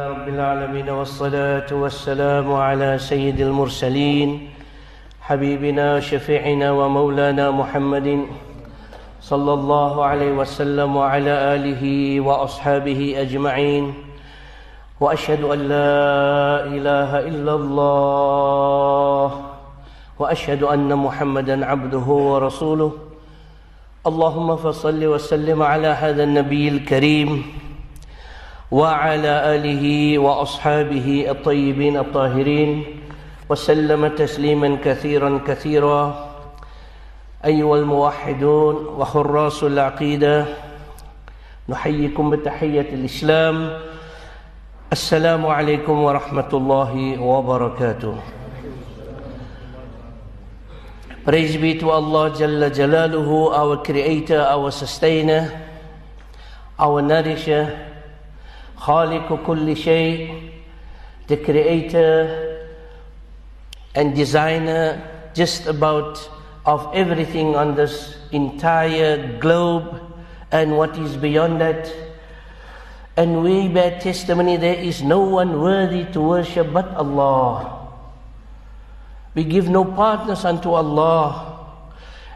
لله رب العالمين والصلاة والسلام على سيد المرسلين حبيبنا شفيعنا ومولانا محمد صلى الله عليه وسلم وعلى آله وأصحابه أجمعين. وأشهد أن لا إله إلا الله وأشهد أن محمدا عبده ورسوله. اللهم فصل وسلم على هذا النبي الكريم. وعلى آله وأصحابه الطيبين الطاهرين وسلم تسليما كثيرا كثيرا. أيها الموحدون وحراس العقيدة نحييكم بتحية الإسلام. السلام عليكم ورحمة الله وبركاته. Praise be to Allah Jalla Jalaluhu, our Creator, our Sustainer, our Nourisher, Khaliq kulli shay, the Creator and Designer just about of everything on this entire globe and what is beyond that. And we bear testimony there is no one worthy to worship but Allah. We give no partners unto Allah.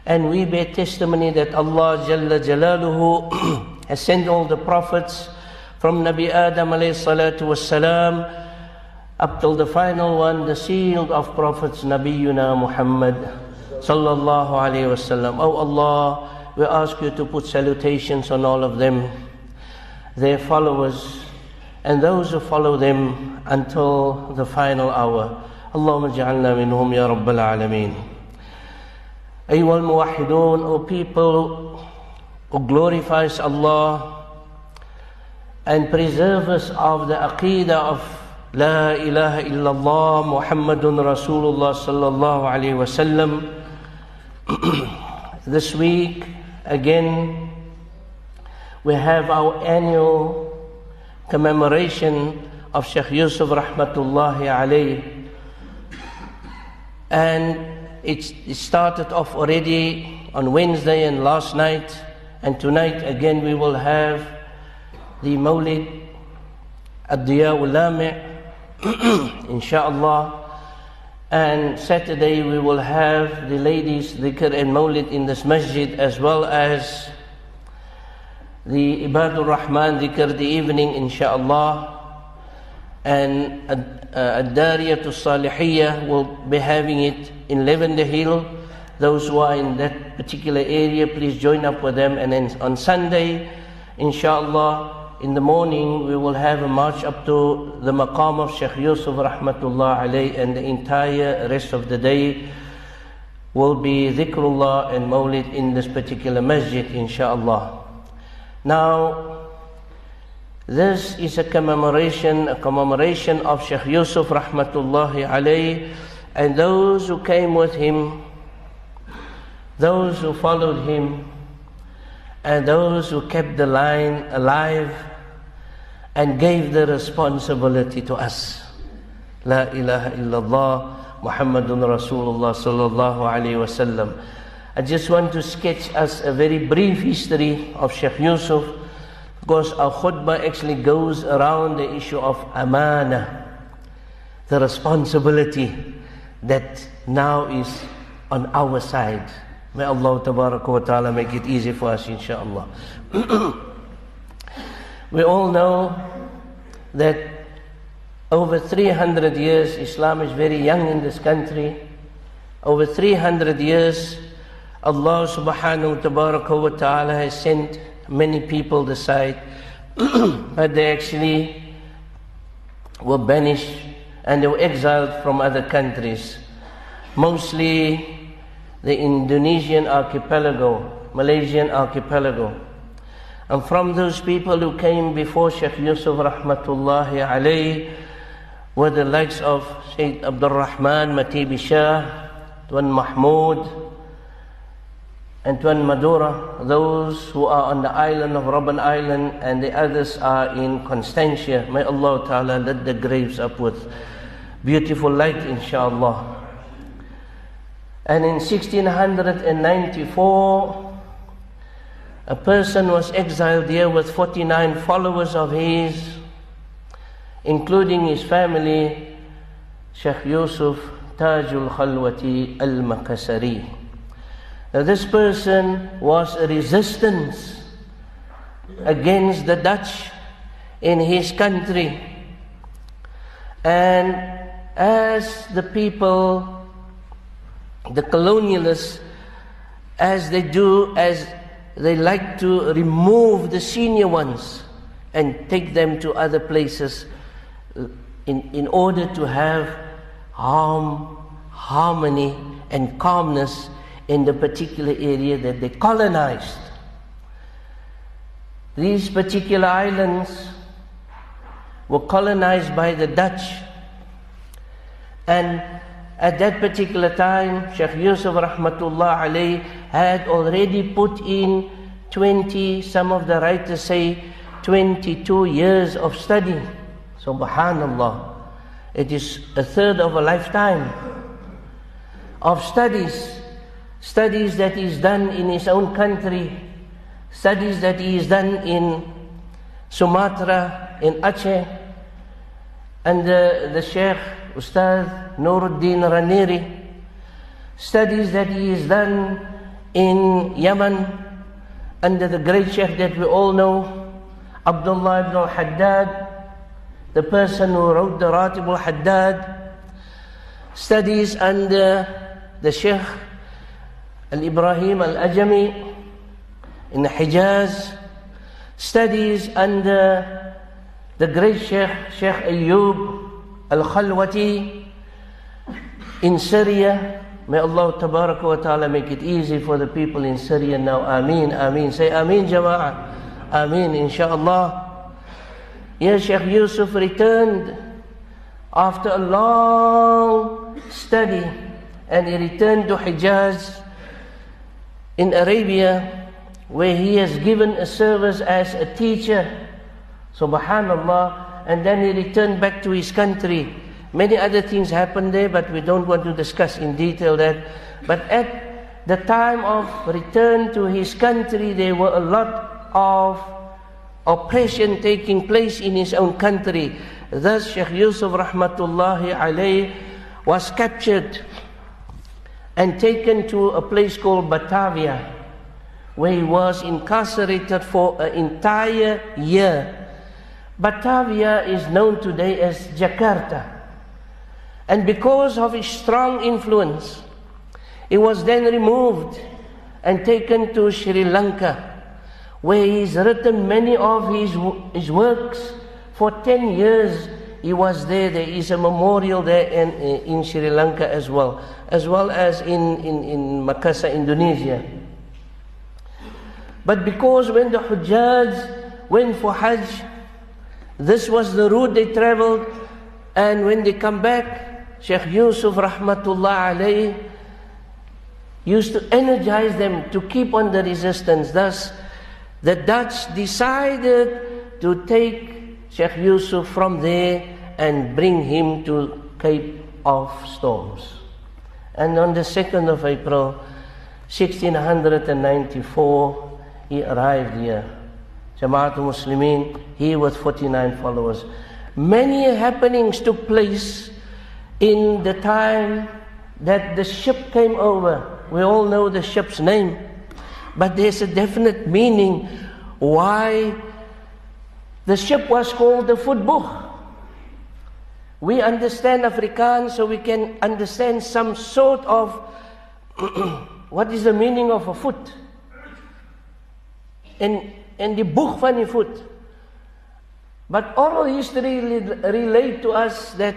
And we bear testimony that Allah Jalla Jalaluhu has sent all the prophets from Nabi Adam alayhi salatu wassalam up till the final one, the sealed of prophets Nabiyuna Muhammad sallallahu alayhi wasallam. Oh Allah, we ask you to put salutations on all of them, their followers, and those who follow them until the final hour. اللهم اجعلنا منهم يا رب العالمين أيها الموحدون O people who glorifies Allah and preserve us of the aqidah of La ilaha illallah Muhammadun Rasulullah sallallahu alayhi wasallam. This week, again, we have our annual commemoration of Sheikh Yusuf Rahmatullahi alayhi. And it started off already on Wednesday and last night, and tonight again we will have the Mawlid Ad-Diya'ul Lami', inshallah. And Saturday we will have the ladies dhikr and Mawlid in this masjid as well as the Ibadur Rahman dhikr the evening, inshallah. And uh, Ad-Dariyatu Salihiyah will be having it in Lavender Hill. Those who are in that particular area, please join up with them. And then on Sunday, inshallah, in the morning, we will have a march up to the maqam of Sheikh Yusuf rahmatullah alayh, and the entire rest of the day will be dhikrullah and mawlid in this particular masjid, inshallah. Now, this is a commemoration, a commemoration of Sheikh Yusuf rahmatullahi alayhi and those who came with him, those who followed him, and those who kept the line alive and gave the responsibility to us. La ilaha illallah Muhammadun Rasulullah sallallahu alayhi wasallam. I just want to sketch us a very brief history of Sheikh Yusuf because our khutbah actually goes around the issue of amana, the responsibility that now is on our side. May Allah wa ta'ala make it easy for us, inshallah. we all know that over 300 years, Islam is very young in this country. Over 300 years, Allah subhanahu wa ta'ala has sent many people decide, but they actually were banished and they were exiled from other countries. Mostly the Indonesian archipelago, Malaysian archipelago. And from those people who came before Sheikh Yusuf rahmatullahi alayhi were the likes of Sayyid Abdul Rahman Matibi Shah, Tuan Mahmud, and Tuan Madura, those who are on the island of Robben Island, and the others are in Constantia. May Allah Ta'ala let the graves up with beautiful light, inshallah. And in 1694, a person was exiled here with 49 followers of his. including his family, Sheikh Yusuf Tajul Khalwati Al Makasari. Now, this person was a resistance against the Dutch in his country. And as the people, the colonialists, as they do, as they like to remove the senior ones and take them to other places uh, in, in order to have harm, harmony, and calmness in the particular area that they colonized. These particular islands were colonized by the Dutch. And at that particular time, Sheikh Yusuf Rahmatullah alayh had already put in 20, some of the writers say 22 years of study. Subhanallah. It is a third of a lifetime of studies. Studies that is done in his own country, studies that he is done in Sumatra, in Aceh, and the, the Sheikh Ustad Nuruddin Raniri, studies that he has done in Yemen under the great Sheikh that we all know, Abdullah ibn al-Haddad, the person who wrote the Ratib al-Haddad, studies under the Sheikh al-Ibrahim al-Ajami in Hijaz, studies under the great Sheikh, Sheikh Ayyub al-Khalwati in Syria. May Allah tabarak wa ta'ala make it easy for the people in Syria now. Ameen, Ameen. Say Ameen, Jama'ah. Ameen, inshaAllah. Yes, Sheikh Yusuf returned after a long study and he returned to Hijaz in Arabia where he has given a service as a teacher. Subhanallah. And then he returned back to his country. Many other things happened there, but we don't want to discuss in detail that. But at the time of return to his country, there were a lot of oppression taking place in his own country. Thus, Sheikh Yusuf Rahmatullahi alayh was captured and taken to a place called Batavia where he was incarcerated for an entire year. Batavia is known today as Jakarta. And because of his strong influence, he was then removed and taken to Sri Lanka, where he's written many of his, his works. For 10 years, he was there. There is a memorial there in, in Sri Lanka as well, as well as in, in, in Makassar, Indonesia. But because when the Hujjaj went for Hajj, this was the route they traveled, and when they come back, Sheikh Yusuf Rahmatullah alayhi used to energize them to keep on the resistance. Thus, the Dutch decided to take Sheikh Yusuf from there and bring him to Cape of Storms. And on the 2nd of April, 1694, he arrived here. Jamaatul Muslimin, he with 49 followers. Many happenings took place in the time that the ship came over. We all know the ship's name, but there's a definite meaning why the ship was called the Voetboeg. We understand Afrikaans, so we can understand some sort of what is the meaning of a foot en, en the van die voet. But oral history relate to us that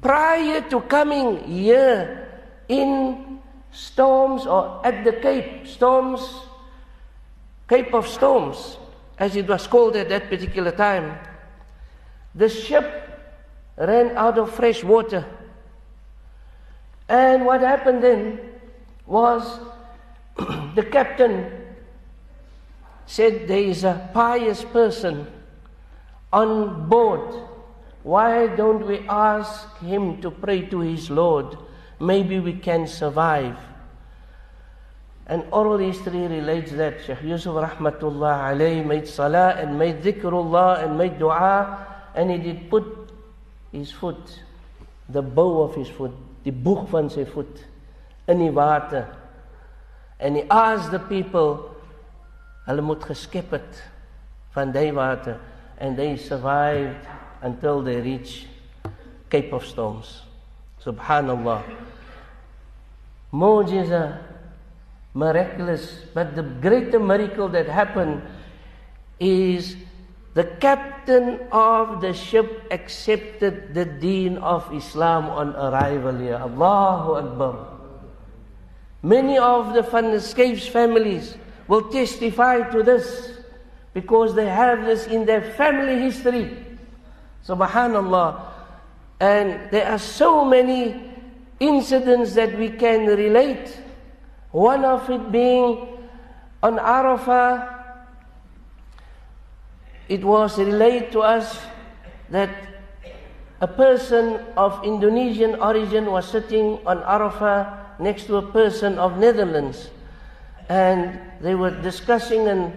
prior to coming here in storms or at the Cape, storms, Cape of Storms, as it was called at that particular time, the ship ran out of fresh water. And what happened then was the captain said there is a pious person on board. Why don't we ask him to pray to his Lord? Maybe we can survive. And oral history relates that Sheikh Yusuf Rahmatullah alayhi made salah and made dhikrullah and made dua and he did put his foot, the bow of his foot, the boeg van sy voet in die water. And he asked the people, hulle moet geskep het van die water and they survived until they reached Cape of Storms. Subhanallah. Mujiza, miraculous, but the greater miracle that happened is the captain of the ship accepted the deen of Islam on arrival here. Allahu Akbar. Many of the Van Escapes families will testify to this because they have this in their family history. Subhanallah. And there are so many incidents that we can relate. One of it being on Arafah, it was relayed to us that a person of Indonesian origin was sitting on Arafah next to a person of Netherlands. And they were discussing and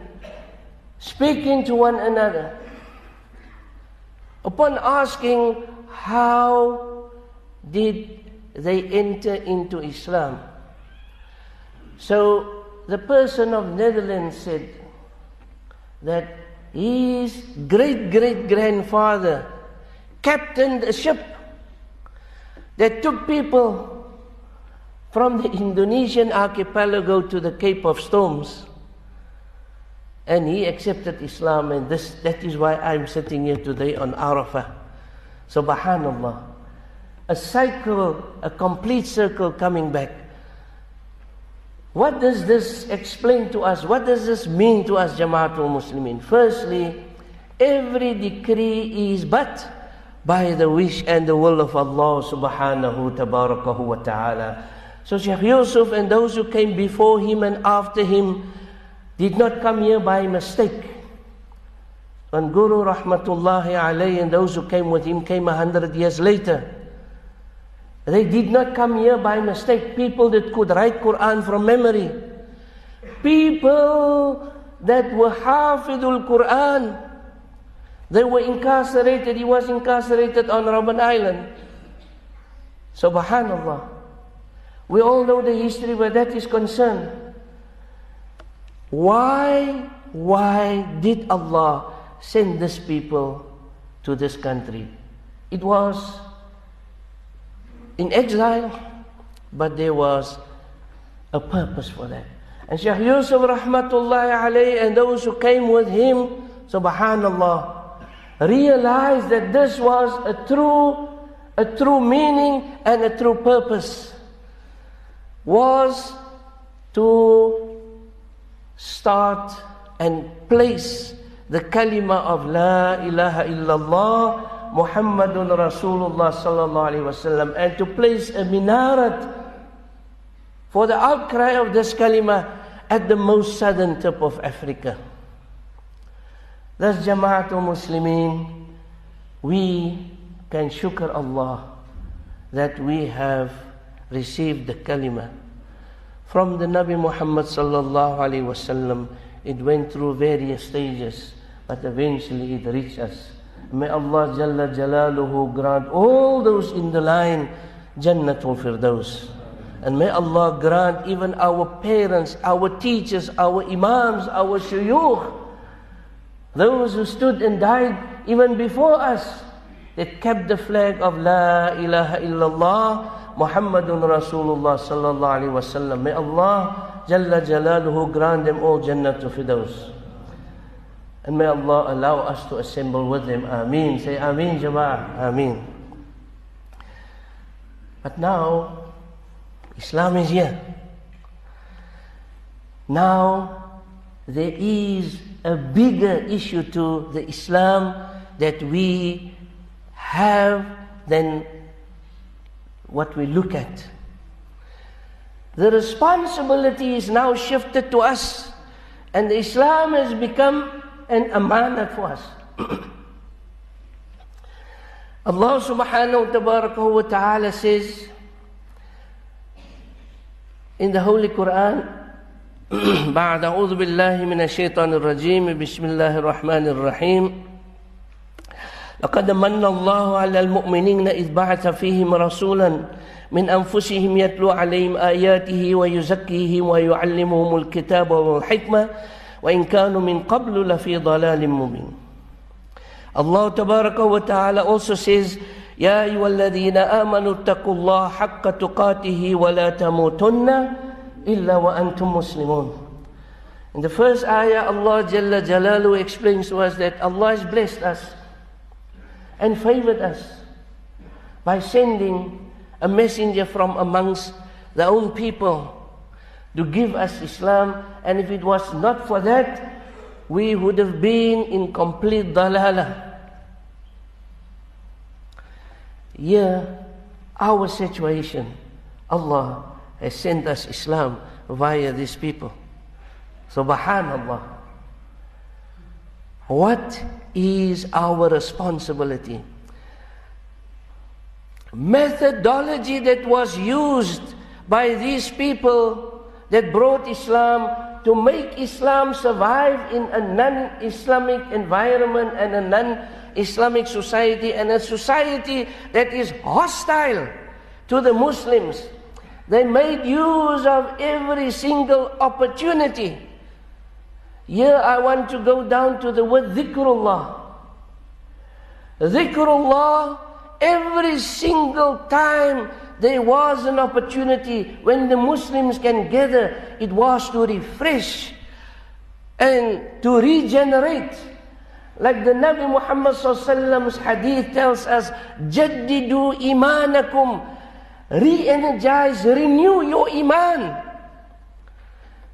speaking to one another. Upon asking how did they enter into Islam, so the person of Netherlands said that his great great grandfather captained a ship that took people from the Indonesian archipelago to the Cape of Storms. And he accepted Islam, and this, that is why I'm sitting here today on Arafah. Subhanallah. A cycle, a complete circle coming back. What does this explain to us? What does this mean to us, Jamaatul Muslimin? Firstly, every decree is but by the wish and the will of Allah subhanahu wa ta'ala. So Sheikh Yusuf and those who came before him and after him did not come here by mistake. And Guru Rahmatullahi alayhi and those who came with him came a hundred years later. They did not come here by mistake. People that could write Quran from memory. People that were Hafidul Quran. They were incarcerated. He was incarcerated on Robben Island. Subhanallah. We all know the history where that is concerned. Why, why did Allah send these people to this country? It was in exile, but there was a purpose for that. And Shaykh Yusuf rahmatullahi alayhi and those who came with him, subhanallah, realized that this was a true, a true meaning and a true purpose was to start and place the kalima of La ilaha illallah Muhammadun Rasulullah sallallahu alaihi wasallam and to place a minaret for the outcry of this kalima at the most southern tip of Africa. Thus Jamaatul Muslimin, we can shukr Allah that we have received the kalima from the Nabi Muhammad sallallahu alaihi wasallam. It went through various stages, but eventually it reached us. May Allah Jalla Jalaluhu grant all those in the line Jannatul Firdaus. And may Allah grant even our parents, our teachers, our imams, our shuyukh, those who stood and died even before us, that kept the flag of La ilaha illallah Muhammadun Rasulullah sallallahu alaihi wasallam. May Allah Jalla Jalaluhu grant them all Jannatul Firdaus. And may Allah allow us to assemble with them. Ameen. Say Ameen, Jama'ah. Ameen. But now, Islam is here. Now, there is a bigger issue to the Islam that we have than what we look at. The responsibility is now shifted to us, and Islam has become an amanat for us. Allah subhanahu wa ta'ala says in the Holy Quran, بعد أعوذ بالله من الشيطان الرجيم بسم الله الرحمن الرحيم لقد من الله على المؤمنين إذ بعث فيهم رسولا من أنفسهم يتلو عليهم آياته ويزكيهم ويعلمهم الكتاب والحكمة وإن كانوا من قبل لفي ضلال مبين Tabaraka wa Ta'ala also says, يا أيها الذين آمنوا اتقوا الله حق تقاته ولا تموتن إلا وأنتم مسلمون. In the first ayah, Allah Jalla Jalalu explains to us that Allah has blessed us and favored us by sending a messenger from amongst their own people to give us Islam. And if it was not for that, we would have been in complete dalala. Here, our situation, Allah has sent us Islam via these people. Subhanallah. What is our responsibility? methodology that was used by these people that brought Islam to make Islam survive in a non Islamic environment and a non Islamic society and a society that is hostile to the Muslims. They made use of every single opportunity. Here I want to go down to the word dhikrullah. Dhikrullah Every single time there was an opportunity when the Muslims can gather, it was to refresh and to regenerate. Like the Nabi Muhammad Sallallahu hadith tells us, Jaddidu imanakum, re-energize, renew your iman.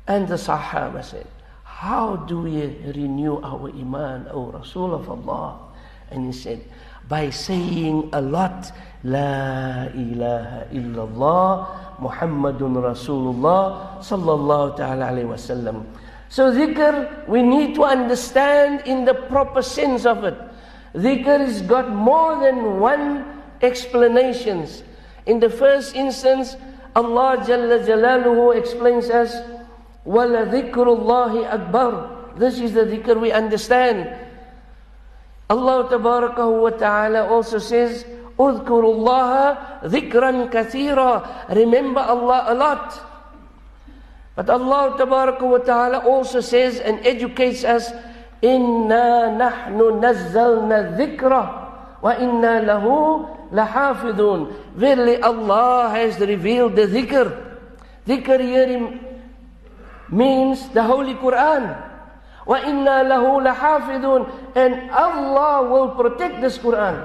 And the Sahaba said, how do we renew our iman, O Rasul of Allah? And he said, by saying a lot La ilaha illallah Muhammadun Rasulullah sallallahu ta'ala alayhi wasallam. So dhikr, we need to understand in the proper sense of it. Dhikr has got more than one explanations. In the first instance, Allah Jalla Jalaluhu explains us, وَلَذِكْرُ اللَّهِ أَكْبَرُ This is the dhikr we understand. Allah Tabarakahu wa Ta'ala also says, اذكروا الله ذكرا كثيرا Remember Allah a lot. But Allah wa Ta'ala also says and educates us, إنا نحن نزلنا الذكر وإنا له لحافظون Verily Allah has revealed the dhikr. Dhikr here means the Holy Quran. وَإِنَّا لَهُ لَحَافِظُونَ And Allah will protect this Quran.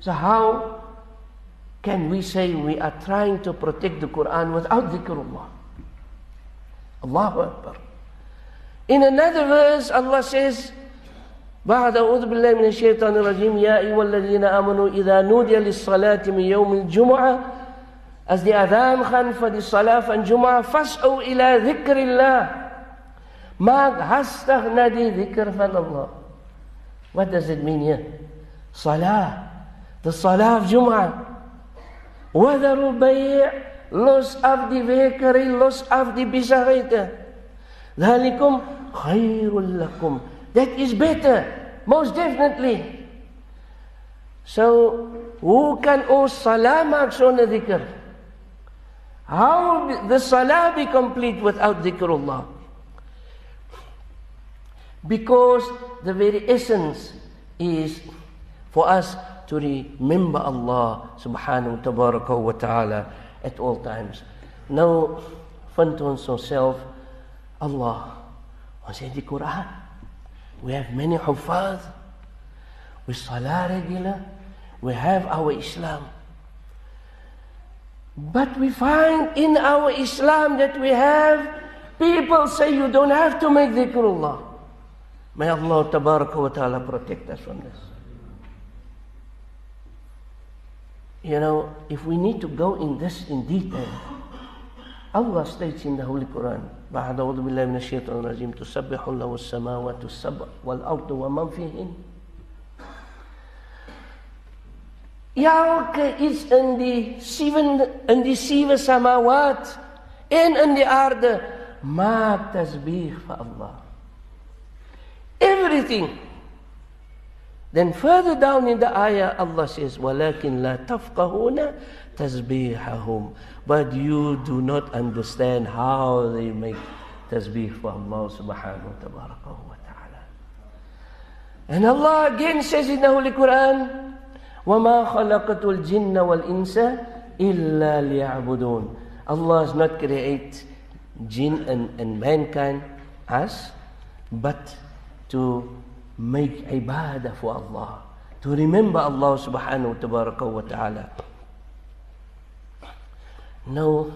So how can we say we are trying to protect the Quran without dhikrullah? Allahu Akbar. In another verse, Allah says, بعد أعوذ بالله من الشيطان الرجيم يا أيها الذين آمنوا إذا نودي للصلاة من يوم الجمعة as the adhan gaan for the salah van Jum'ah, fas'u ila dhikrillah. Maak hastig na die dhikr van Allah. What does it mean here? Salah. The salah of Jum'ah. Wadaru bay' los af die wekeri, los af die bizarrete. Dhalikum khairul lakum. That is better. Most definitely. So, who can ons salah maak sonder dhikr? How will the salah be complete without dhikrullah? Because the very essence is for us to remember Allah subhanahu wa ta'ala at all times. Vind ons onsself Allah. Ons het die Quran. We have many hufaz. We salah regular. We have our Islam. But we find in our Islam that we have people say you don't have to make dhikrullah. May Allah tabaraka wa ta'ala protect us from this. You know, if we need to go in this in detail, Allah states in the Holy Quran, بعد أعوذ بالله من الشيطان الرجيم تسبح له السماوات السبع والأرض ومن فيهن Elke iets in die seven in die sewe samawat en in die aarde maak tasbih vir Allah. Everything. Then further down in the ayah, Allah says, وَلَكِنْ لَا تَفْقَهُونَ تَسْبِيحَهُمْ But you do not understand how they make tasbih for Allah subhanahu wa ta'ala. And Allah again says in the Holy Quran, وَمَا خَلَقَتُ الْجِنَّ وَالْإِنسَ إِلَّا لِيَعْبُدُونَ Allah has not created jinn and, and mankind, us, but to make ibadah for Allah, to remember Allah subhanahu wa ta'ala. Now,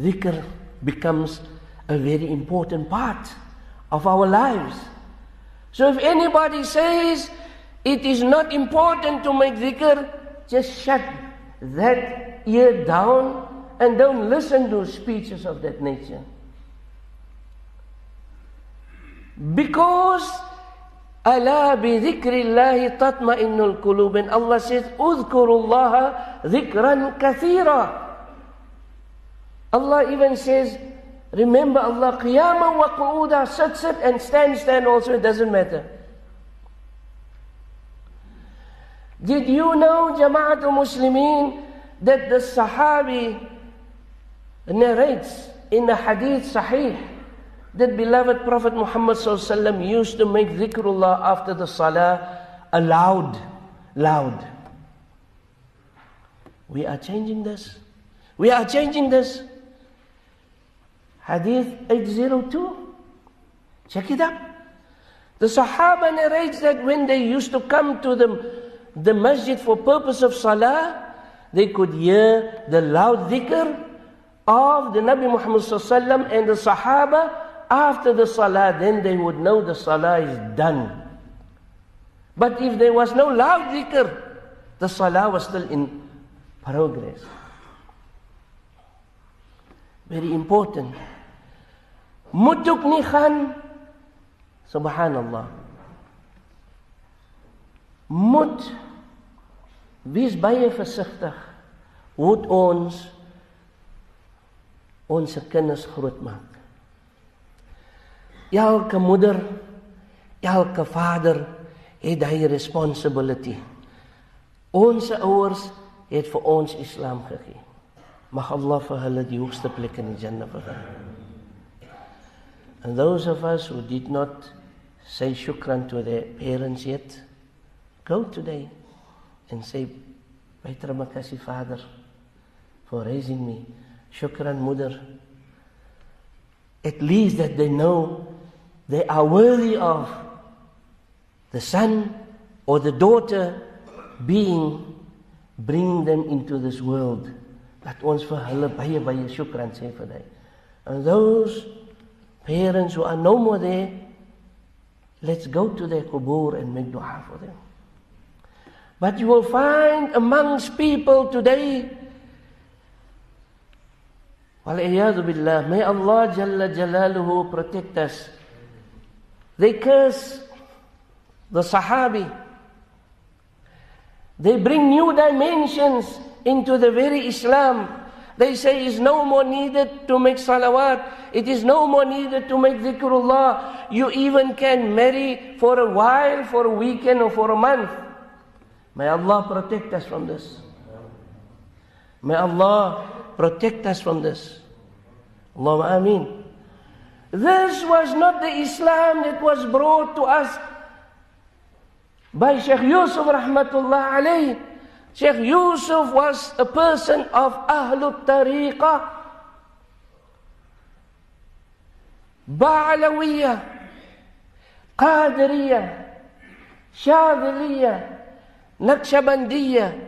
dhikr becomes a very important part of our lives. So if anybody says It is not important to make dhikr. Just shut that ear down and don't listen to speeches of that nature. Because Ala bi dhikrillahi tatma'innul qulub. And Allah says, Udhkurullaha dhikran kathira. Allah even says, remember Allah qiyama wa qu'udah, sit, sit, and stand, stand also, it doesn't matter. Did you know Jama'atul Muslimin that the Sahabi narrates in the Hadith Sahih that beloved Prophet Muhammad used to make dhikrullah after the salah aloud, loud. We are changing this. We are changing this. Hadith 802. Check it up. The Sahaba narrates that when they used to come to the, the masjid for purpose of salah, they could hear the loud dhikr of the Nabi Muhammad and the Sahaba after the salah, then they would know the salah is done. But if there was no loud dhikr, the salah was still in progress. Very important. Nie gaan subhanallah. Moet wees baie versigtig hoe ons ons kinders grootmaak. Elke moeder, elke vader het hy responsibility. Ons ouers het vir ons Islam gegee. Mag Allah vir hulle die hoogste plek in die Jannah vergun. And those of us who did not say shukran to their parents yet, go today and say, Baie terima Father for raising me. Shukran Mother. At least that they know they are worthy of the son or the daughter being bringing them into this world. Laat ons vir hulle baie baie shukran sê vir hulle. And those parents who are no more there, let's go to their kubur and make dua for them. But you will find amongst people today, may Allah Jalla Jalaluhu protect us they curse the Sahabi. They bring new dimensions into the very Islam. They say it's no more needed to make salawat. It is no more needed to make dhikrullah. You even can marry for a while, for a weekend or for a month. May Allah protect us from this. May Allah protect us from this. Allahumma ameen. This was not the Islam that was brought to us by Sheikh Yusuf rahmatullah alayh. Sheikh Yusuf was a person of Ahlul Tariqah. Ba'alawiyah, Qadiriyah, Shadiliyah, Naqshbandiyah,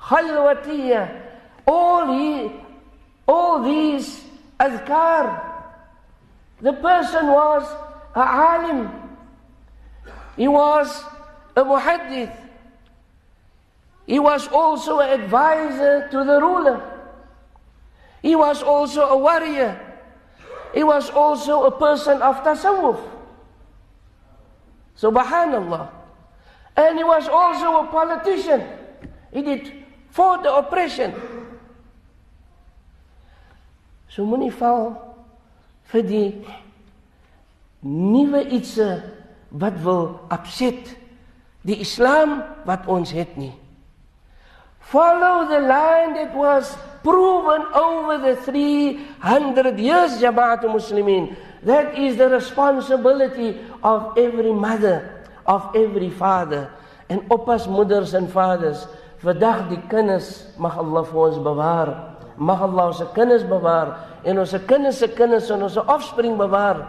Khalwatiyah, all, he, all these azkar the person was a alim. He was a muhaddith. He was also an advisor to the ruler. He was also a warrior. He was also a person of tasawwuf. Subhanallah. And he was also a politician. He did for the oppression. So many val vir die nuwe ietsie wat wil opset die Islam wat ons het nie. Follow the line that was proven over the 300 years, Jama'at Muslimin. That is the responsibility of every mother, of every father, and oppas moeders en vaders. Vandag die kinders mag Allah vir ons bewaar. Mag Allah ons kinders bewaar en ons kinders se kinders en ons offspring bewaar.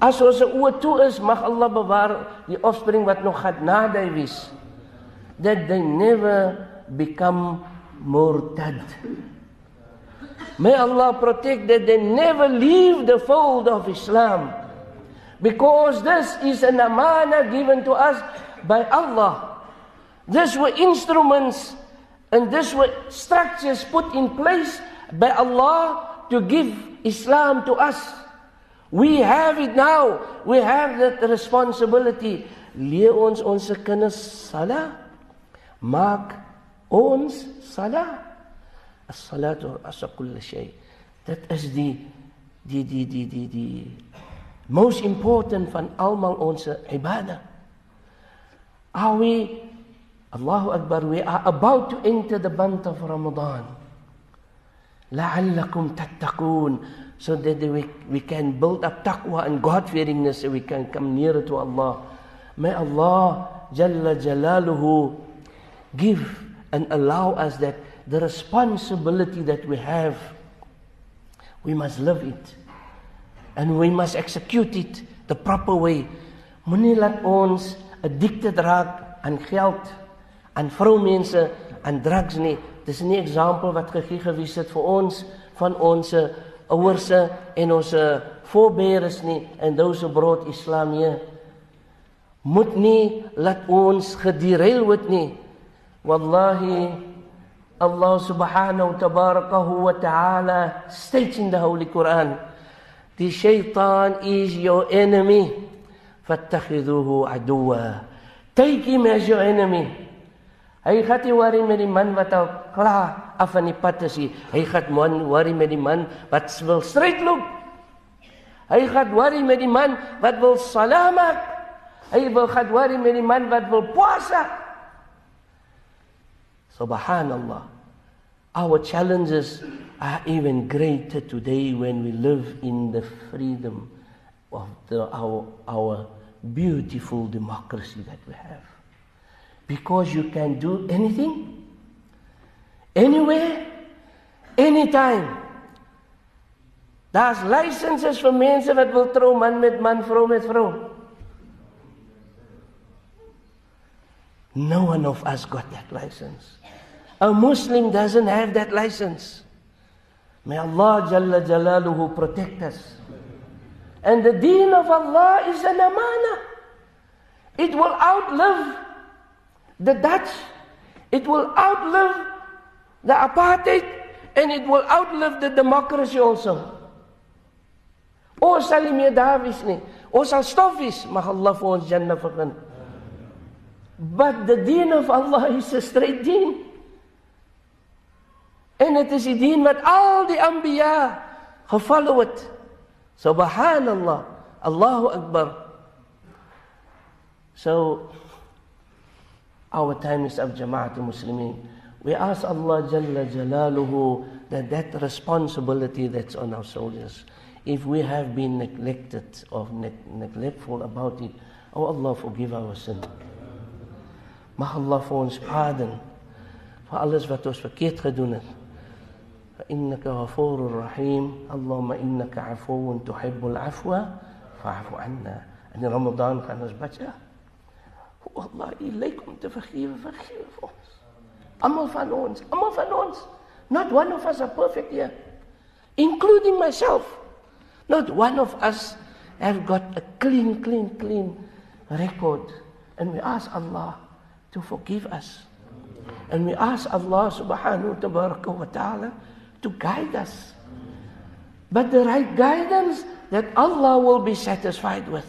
As ons oë toe is, mag Allah bewaar die offspring wat nog gaan nader wees. That they never become murtad. May Allah protect that they never leave the fold of Islam. Because this is an amana given to us by Allah. These were instruments and these were structures put in place by Allah to give Islam to us. We have it now. We have that responsibility. Leer ons ons kinders sala. Maak ons sala. As-salatu asa kull shay. Dit is die die die die die die most important van almal ons ibadah. Are we Allahu Akbar we are about to enter the month of Ramadan. La'allakum tattaqun so that we, we can build up taqwa and God-fearingness so we can come nearer to Allah. May Allah Jalla Jalaluhu give and allow us that the responsibility that we have, we must live it. And we must execute it the proper way. Moenie laat ons addicted raak aan geld, aan vroumense, aan drugs nie. Dis 'n voorbeeld wat gegee gewees het vir ons van ons ouers en ons voorbeelders nie en who brought Islam hier. Moet nie laat ons gederail word nie. Wallahi Allah subhanahu tabarakahu wa ta'ala states in the Holy Quran, the shaitan is your enemy. فَاتَّخِذُوهُ عَدُوًا Take him as your enemy. Hy gaan nie worry met die man wat al klaar af van die pad is nie. Hy gaan man worry met die man wat wil stryd loop. Hy gaan worry met die man wat wil salaam maak. Hy wil gaan worry met die man wat wil puasa. Subhanallah. Our challenges are even greater today when we live in the freedom of the, our, our beautiful democracy that we have. Because you can do anything, anywhere, anytime. Daar's lisenses vir mense wat wil trou man met man, vrou met vrou. No one of us got that license. A Muslim doesn't have that license. May Allah Jalla Jalaluhu protect us. And the deen of Allah is an amana. It will outlive the Dutch. It will outlive the apartheid. And it will outlive the democracy also. Ons sal nie meer daar wees sal stof wees. Allah Jannah. But the deen of Allah is a straight deen. En dit is die dien wat al die anbiya gefollow het. Subhanallah. Allahu Akbar. So our time is of Jama'at Muslimin. We ask Allah Jalla Jalaluhu that that responsibility that's on our soldiers, if we have been neglected or ne- neglectful about it, oh Allah forgive our sin. Mag Allah ons pardon vir alles wat ons verkeerd gedoen het. فإنك غفور رحيم اللهم إنك عفو تحب العفو فاعف عنا Allah, U lyk om te vergewe, vergewe vir ons. Almal van van ons. Not one of us are perfect here. Including myself. Not one of us have got a clean, clean, clean record. And we ask Allah to forgive us. And we ask Allah subhanahu wa ta'ala to guide us. But the right guidance that Allah will be satisfied with.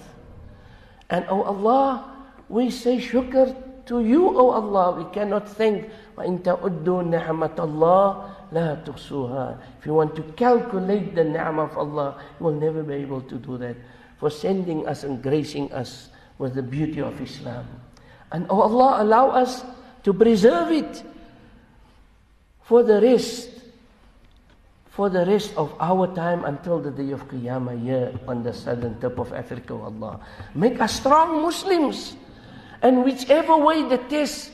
And oh Allah, we say shukr to you, oh Allah. We cannot think, وَإِن تَعُدُّوا نِعْمَةَ اللَّهِ لَا تُحْصُوهَا If you want to calculate the ni'mah of Allah, you will never be able to do that. For sending us and gracing us with the beauty of Islam. And oh Allah, allow us to preserve it for the rest, for the rest of our time until the day of Qiyamah here on the southern tip of Africa, Allah. Make us strong Muslims. And whichever way the test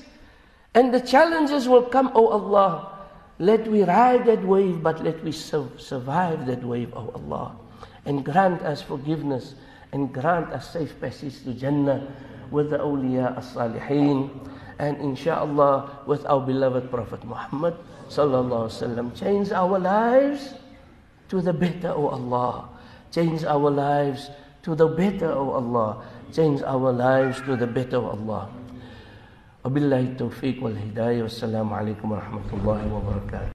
and the challenges will come, oh Allah, let we ride that wave, but let we survive that wave, oh Allah. And grant us forgiveness and grant us safe passage to Jannah with the awliya as-salihin and inshallah with our beloved Prophet Muhammad sallallahu alaihi wasallam. Change our lives to the better, O oh Allah. Change our lives to the better, O oh Allah. Change our lives to the better, O oh Allah. وبالله التوفيق والهداية والسلام عليكم ورحمة الله وبركاته